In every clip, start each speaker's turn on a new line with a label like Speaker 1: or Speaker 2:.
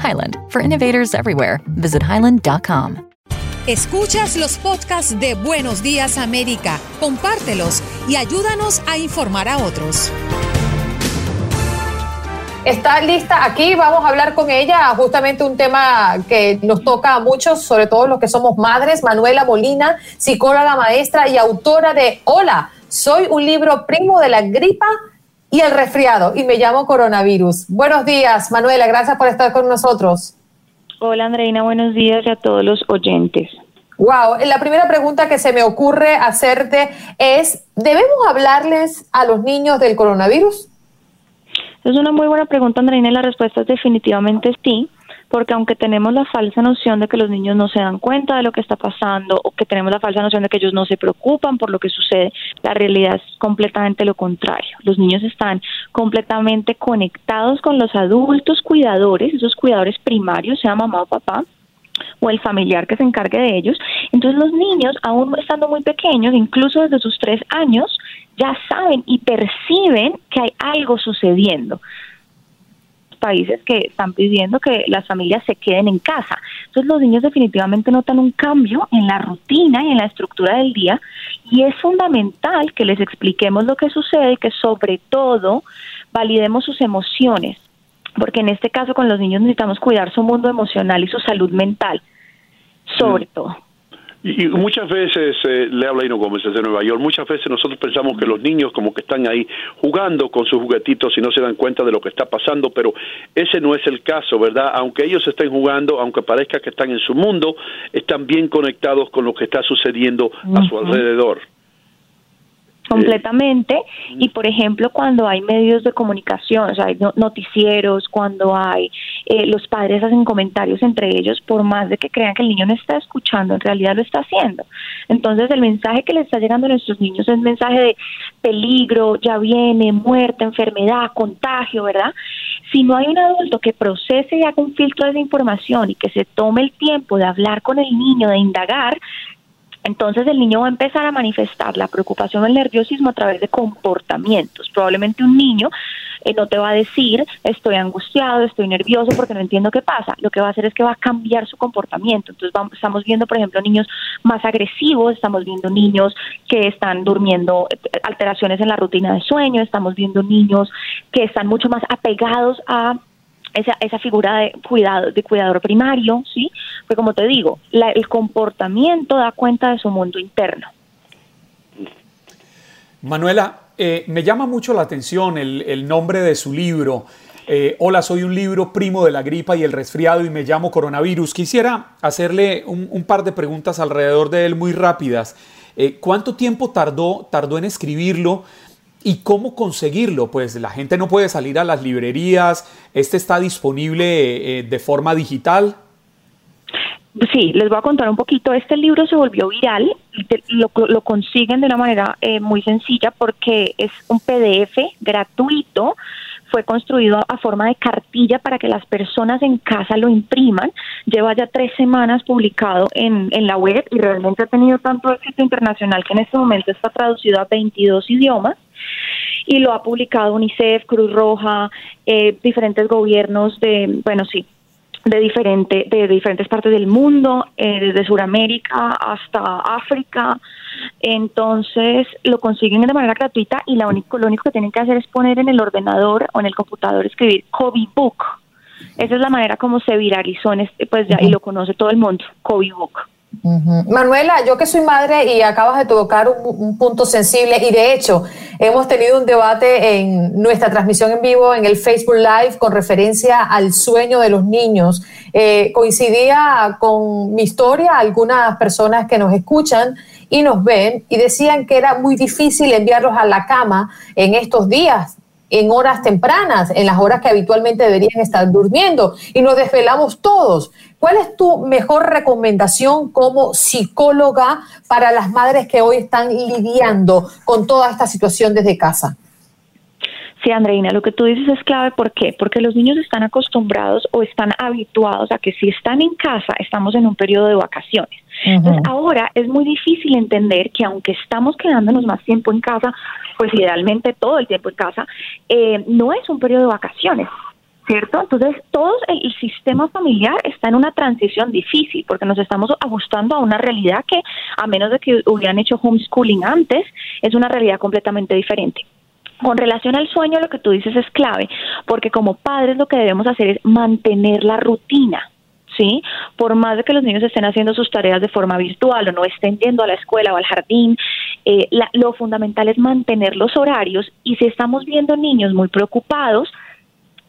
Speaker 1: Highland, for innovators everywhere. Visit highland.com.
Speaker 2: Escuchas los podcasts de Buenos Días América, compártelos y ayúdanos a informar a otros.
Speaker 3: Está lista aquí, vamos a hablar con ella justamente un tema que nos toca a muchos, sobre todo los que somos madres, Manuela Molina, psicóloga maestra y autora de Hola, soy un libro primo de la gripa y el resfriado y me llamo coronavirus. Buenos días, Manuela, gracias por estar con nosotros.
Speaker 4: Hola Andreina, buenos días y a todos los oyentes.
Speaker 3: Wow, la primera pregunta que se me ocurre hacerte es, ¿debemos hablarles a los niños del coronavirus?
Speaker 4: Es una muy buena pregunta, Andreina, y la respuesta es definitivamente sí, porque aunque tenemos la falsa noción de que los niños no se dan cuenta de lo que está pasando o que tenemos la falsa noción de que ellos no se preocupan por lo que sucede, la realidad es completamente lo contrario. Los niños están completamente conectados con los adultos cuidadores, esos cuidadores primarios, sea mamá o papá, o el familiar que se encargue de ellos. Entonces los niños, aún estando muy pequeños, incluso desde sus tres años, ya saben y perciben que hay algo sucediendo países que están pidiendo que las familias se queden en casa. Entonces los niños definitivamente notan un cambio en la rutina y en la estructura del día y es fundamental que les expliquemos lo que sucede y que sobre todo validemos sus emociones, porque en este caso con los niños necesitamos cuidar su mundo emocional y su salud mental, sobre todo.
Speaker 5: Y, y muchas veces, eh, le habla Ino Gómez desde Nueva York, muchas veces nosotros pensamos que los niños como que están ahí jugando con sus juguetitos y no se dan cuenta de lo que está pasando, pero ese no es el caso, ¿verdad? Aunque ellos estén jugando, aunque parezca que están en su mundo, están bien conectados con lo que está sucediendo a su alrededor.
Speaker 4: Completamente y por ejemplo cuando hay medios de comunicación, o sea, hay no- noticieros, cuando hay eh, los padres hacen comentarios entre ellos, por más de que crean que el niño no está escuchando, en realidad lo está haciendo. Entonces el mensaje que le está llegando a nuestros niños es mensaje de peligro, ya viene, muerte, enfermedad, contagio, ¿verdad? Si no hay un adulto que procese y haga un filtro de esa información y que se tome el tiempo de hablar con el niño, de indagar, entonces el niño va a empezar a manifestar la preocupación o el nerviosismo a través de comportamientos. Probablemente un niño eh, no te va a decir estoy angustiado, estoy nervioso porque no entiendo qué pasa. Lo que va a hacer es que va a cambiar su comportamiento. Entonces vamos, estamos viendo, por ejemplo, niños más agresivos, estamos viendo niños que están durmiendo, eh, alteraciones en la rutina de sueño, estamos viendo niños que están mucho más apegados a esa, esa figura de cuidado de cuidador primario, ¿sí? Porque como te digo, el comportamiento da cuenta de su mundo interno.
Speaker 6: Manuela, eh, me llama mucho la atención el, nombre de su libro. Eh, Hola, soy un libro primo de la gripa y el resfriado y me llamo coronavirus. Quisiera hacerle un, par de preguntas alrededor de él muy rápidas. Eh, ¿Cuánto tiempo tardó, tardó en escribirlo? ¿Y cómo conseguirlo? Pues la gente no puede salir a las librerías. ¿Este está disponible de forma digital?
Speaker 4: Sí, les voy a contar un poquito. Este libro se volvió viral, lo, lo consiguen de una manera eh, muy sencilla porque es un PDF gratuito, fue construido a forma de cartilla para que las personas en casa lo impriman. Lleva ya tres semanas publicado en, en la web y realmente ha tenido tanto éxito internacional que en este momento está traducido a 22 idiomas y lo ha publicado UNICEF, Cruz Roja, eh, diferentes gobiernos de, bueno, sí, de, diferente, de diferentes partes del mundo, eh, desde Sudamérica hasta África. Entonces lo consiguen de manera gratuita y la único, lo único que tienen que hacer es poner en el ordenador o en el computador, escribir Kobe Book. Esa es la manera como se viralizó en este, pues ya, y lo conoce todo el mundo, Kobe Book.
Speaker 3: Manuela, yo que soy madre y acabas de tocar un, punto sensible y de hecho hemos tenido un debate en nuestra transmisión en vivo en el Facebook Live con referencia al sueño de los niños. Eh, coincidía con mi historia algunas personas que nos escuchan y nos ven y decían que era muy difícil enviarlos a la cama en estos días en horas tempranas, en las horas que habitualmente deberían estar durmiendo y nos desvelamos todos. ¿Cuál es tu mejor recomendación como psicóloga para las madres que hoy están lidiando con toda esta situación desde casa?
Speaker 4: Sí, Andreina, lo que tú dices es clave. ¿Por qué? Porque los niños están acostumbrados o están habituados a que si están en casa, estamos en un periodo de vacaciones. Entonces, ahora es muy difícil entender que aunque estamos quedándonos más tiempo en casa, pues idealmente todo el tiempo en casa, eh, no es un periodo de vacaciones. ¿Cierto? Entonces, todo el, sistema familiar está en una transición difícil porque nos estamos ajustando a una realidad que, a menos de que hubieran hecho homeschooling antes, es una realidad completamente diferente. Con relación al sueño, lo que tú dices es clave, porque como padres lo que debemos hacer es mantener la rutina. ¿Sí? Por más de que los niños estén haciendo sus tareas de forma virtual o no estén yendo a la escuela o al jardín, eh, lo fundamental es mantener los horarios y si estamos viendo niños muy preocupados,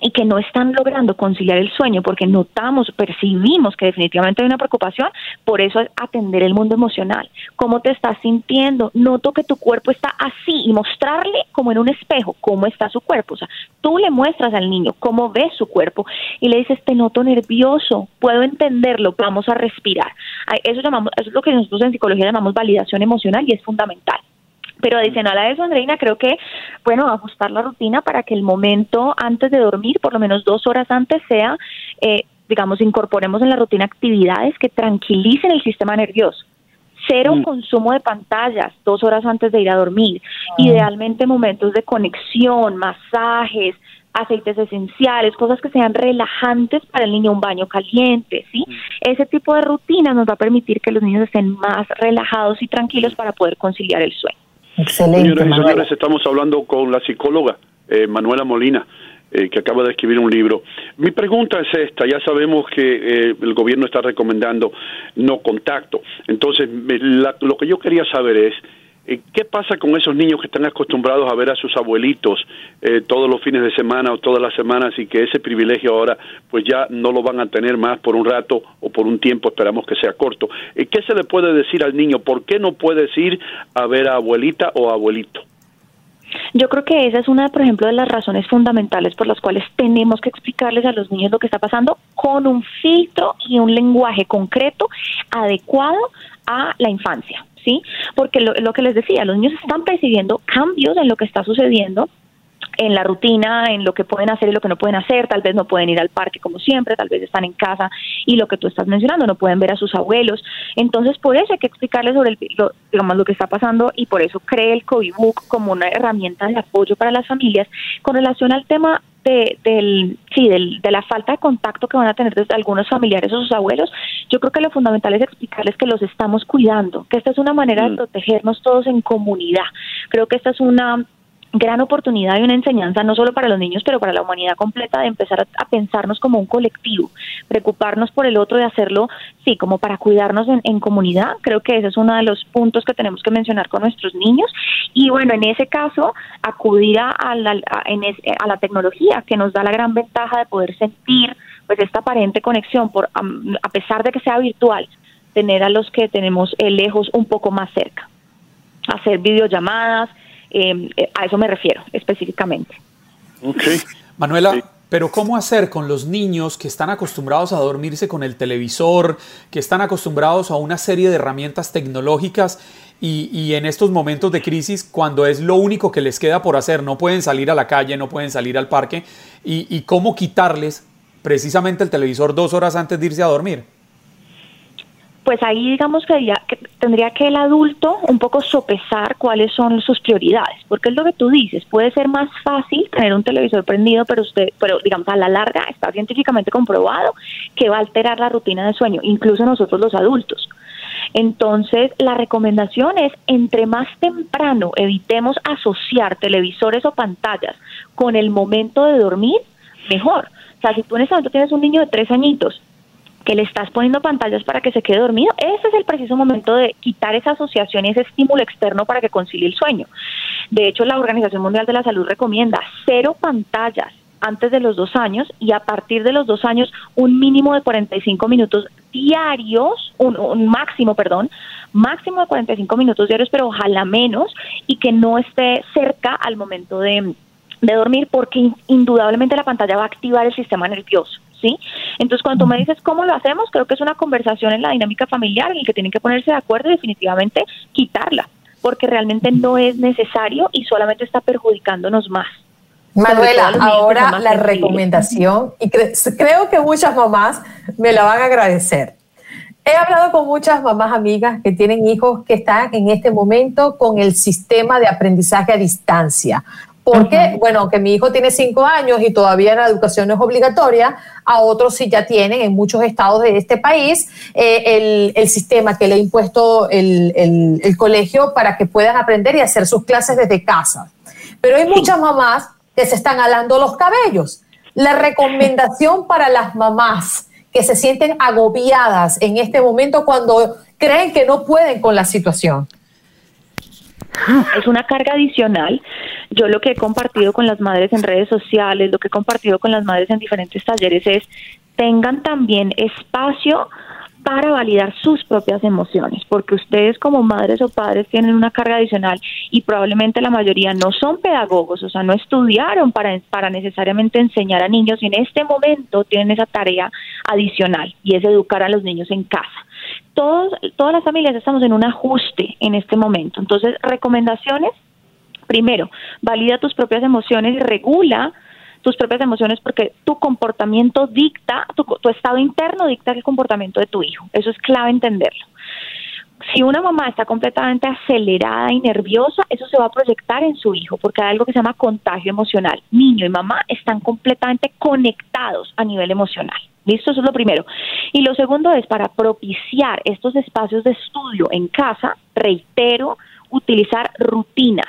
Speaker 4: y que no están logrando conciliar el sueño porque notamos, percibimos que definitivamente hay una preocupación, por eso es atender el mundo emocional. ¿Cómo te estás sintiendo? Noto que tu cuerpo está así y mostrarle como en un espejo cómo está su cuerpo. O sea, tú le muestras al niño cómo ves su cuerpo y le dices, te noto nervioso, puedo entenderlo, vamos a respirar. Eso, llamamos, eso es lo que nosotros en psicología llamamos validación emocional y es fundamental. Pero adicional a eso, Andreina, creo que, bueno, ajustar la rutina para que el momento antes de dormir, por lo menos dos horas antes, sea, eh, digamos, incorporemos en la rutina actividades que tranquilicen el sistema nervioso. Cero mm. consumo de pantallas dos horas antes de ir a dormir. Ah. Idealmente momentos de conexión, masajes, aceites esenciales, cosas que sean relajantes para el niño, un baño caliente, ¿sí? Mm. Ese tipo de rutina nos va a permitir que los niños estén más relajados y tranquilos para poder conciliar el sueño.
Speaker 5: Excelente. Señoras y señores, estamos hablando con la psicóloga eh, Manuela Molina. Eh, que acaba de escribir un libro. Mi pregunta es esta, ya sabemos que eh, el gobierno está recomendando no contacto, entonces lo que yo quería saber es, ¿Qué pasa con esos niños que están acostumbrados a ver a sus abuelitos eh, todos los fines de semana o todas las semanas y que ese privilegio ahora pues ya no lo van a tener más por un rato o por un tiempo, esperamos que sea corto? Eh, ¿Qué se le puede decir al niño? ¿Por qué no puedes ir a ver a abuelita o abuelito?
Speaker 4: Yo creo que esa es una, por ejemplo, de las razones fundamentales por las cuales tenemos que explicarles a los niños lo que está pasando con un filtro y un lenguaje concreto adecuado a la infancia. ¿Sí? Porque lo, que les decía, los niños están percibiendo cambios en lo que está sucediendo en la rutina, en lo que pueden hacer y lo que no pueden hacer, tal vez no pueden ir al parque como siempre, tal vez están en casa y lo que tú estás mencionando, no pueden ver a sus abuelos. Entonces, por eso hay que explicarles sobre el, lo, digamos, lo que está pasando y por eso cree el COVID Book como una herramienta de apoyo para las familias con relación al tema de, del, sí, del, de la falta de contacto que van a tener desde algunos familiares o sus abuelos, yo creo que lo fundamental es explicarles que los estamos cuidando, que esta es una manera de mm. protegernos todos en comunidad. Creo que esta es una gran oportunidad y una enseñanza no solo para los niños, pero para la humanidad completa de empezar a, pensarnos como un colectivo, preocuparnos por el otro, de hacerlo, sí, como para cuidarnos en, comunidad. Creo que ese es uno de los puntos que tenemos que mencionar con nuestros niños. Y bueno, en ese caso, acudir a, la, a, la tecnología que nos da la gran ventaja de poder sentir pues esta aparente conexión, por, a pesar de que sea virtual, tener a los que tenemos lejos un poco más cerca. Hacer videollamadas, eh, a eso me refiero específicamente.
Speaker 6: Manuela, Pero ¿cómo hacer con los niños que están acostumbrados a dormirse con el televisor, que están acostumbrados a una serie de herramientas tecnológicas y, en estos momentos de crisis, cuando es lo único que les queda por hacer, no pueden salir a la calle, no pueden salir al parque, y, cómo quitarles precisamente el televisor dos horas antes de irse a dormir?
Speaker 4: Pues ahí digamos que, tendría que el adulto un poco sopesar cuáles son sus prioridades, porque es lo que tú dices, puede ser más fácil tener un televisor prendido, pero usted, pero digamos a la larga está científicamente comprobado que va a alterar la rutina de sueño, incluso nosotros los adultos. Entonces, la recomendación es, entre más temprano evitemos asociar televisores o pantallas con el momento de dormir, mejor. O sea, si tú en este momento tienes un niño de tres añitos que le estás poniendo pantallas para que se quede dormido, ese es el preciso momento de quitar esa asociación y ese estímulo externo para que concilie el sueño. De hecho, la Organización Mundial de la Salud recomienda cero pantallas antes de los dos años y a partir de los dos años un mínimo de 45 minutos diarios, un, máximo, perdón, máximo de 45 minutos diarios, pero ojalá menos y que no esté cerca al momento de, de dormir porque indudablemente la pantalla va a activar el sistema nervioso. ¿Sí? Entonces, cuando me dices cómo lo hacemos, creo que es una conversación en la dinámica familiar en la que tienen que ponerse de acuerdo y definitivamente quitarla, porque realmente no es necesario y solamente está perjudicándonos más.
Speaker 3: Manuela, ahora la recomendación, y creo que muchas mamás me la van a agradecer. He hablado con muchas mamás amigas que tienen hijos que están en este momento con el sistema de aprendizaje a distancia. Porque, bueno, que mi hijo tiene cinco años y todavía la educación no es obligatoria, a otros sí ya tienen en muchos estados de este país eh, el, sistema que le ha impuesto el, el, colegio para que puedan aprender y hacer sus clases desde casa. Pero hay muchas mamás que se están alando los cabellos. La recomendación para las mamás que se sienten agobiadas en este momento cuando creen que no pueden con la situación.
Speaker 4: Es una carga adicional. Yo lo que he compartido con las madres en redes sociales, lo que he compartido con las madres en diferentes talleres es tengan también espacio para validar sus propias emociones, porque ustedes como madres o padres tienen una carga adicional y probablemente la mayoría no son pedagogos, o sea, no estudiaron para, para necesariamente enseñar a niños y en este momento tienen esa tarea adicional y es educar a los niños en casa. Todos, todas las familias estamos en un ajuste en este momento, entonces recomendaciones, primero, valida tus propias emociones y regula tus propias emociones porque tu comportamiento dicta, tu, estado interno dicta el comportamiento de tu hijo. Eso es clave entenderlo. Si una mamá está completamente acelerada y nerviosa, eso se va a proyectar en su hijo porque hay algo que se llama contagio emocional. Niño y mamá están completamente conectados a nivel emocional. ¿Listo? Eso es lo primero. Y lo segundo es para propiciar estos espacios de estudio en casa, reitero, utilizar rutinas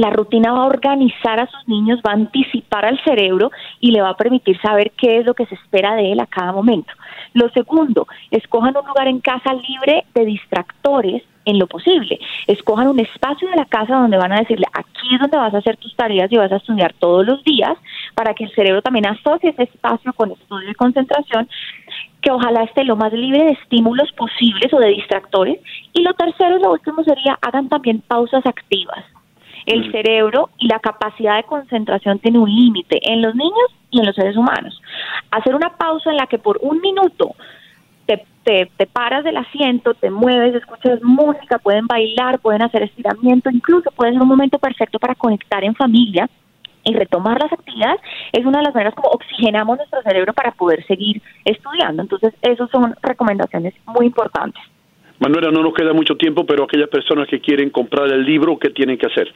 Speaker 4: la rutina va a organizar a sus niños, va a anticipar al cerebro y le va a permitir saber qué es lo que se espera de él a cada momento. Lo segundo, escojan un lugar en casa libre de distractores en lo posible. Escojan un espacio de la casa donde van a decirle, aquí es donde vas a hacer tus tareas y vas a estudiar todos los días, para que el cerebro también asocie ese espacio con estudio y concentración, que ojalá esté lo más libre de estímulos posibles o de distractores. Y lo tercero y lo último sería, hagan también pausas activas el mm. cerebro y la capacidad de concentración tiene un límite en los niños y en los seres humanos. Hacer una pausa en la que por un minuto te, te, paras del asiento, te mueves, escuchas música, pueden bailar, pueden hacer estiramiento, incluso puede ser un momento perfecto para conectar en familia y retomar las actividades es una de las maneras como oxigenamos nuestro cerebro para poder seguir estudiando. Entonces, esas son recomendaciones muy importantes.
Speaker 5: Manuela, no nos queda mucho tiempo, pero aquellas personas que quieren comprar el libro, ¿qué tienen que hacer?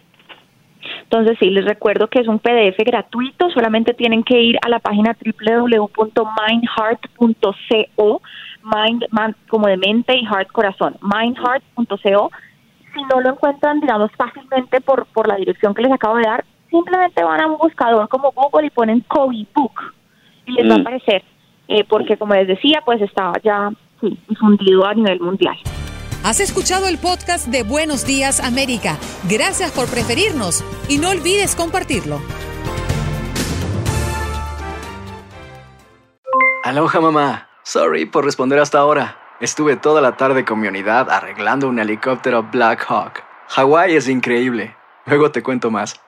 Speaker 4: Entonces, sí, les recuerdo que es un PDF gratuito, solamente tienen que ir a la página www.mindheart.co, mind, como de mente y heart corazón, mindheart.co. Si no lo encuentran, digamos, fácilmente por, por la dirección que les acabo de dar, simplemente van a un buscador como Google y ponen Kobe Book y les va a mm. aparecer, eh, porque como les decía, pues estaba ya difundido a nivel mundial.
Speaker 2: Has escuchado el podcast de Buenos Días América. Gracias por preferirnos y no olvides compartirlo.
Speaker 7: Aloha mamá. Sorry por responder hasta ahora. Estuve toda la tarde con mi unidad arreglando un helicóptero Black Hawk. Hawái es increíble. Luego te cuento más.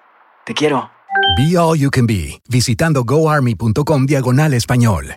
Speaker 7: Te quiero.
Speaker 8: Be All You Can Be, visitando goarmy.com diagonal español.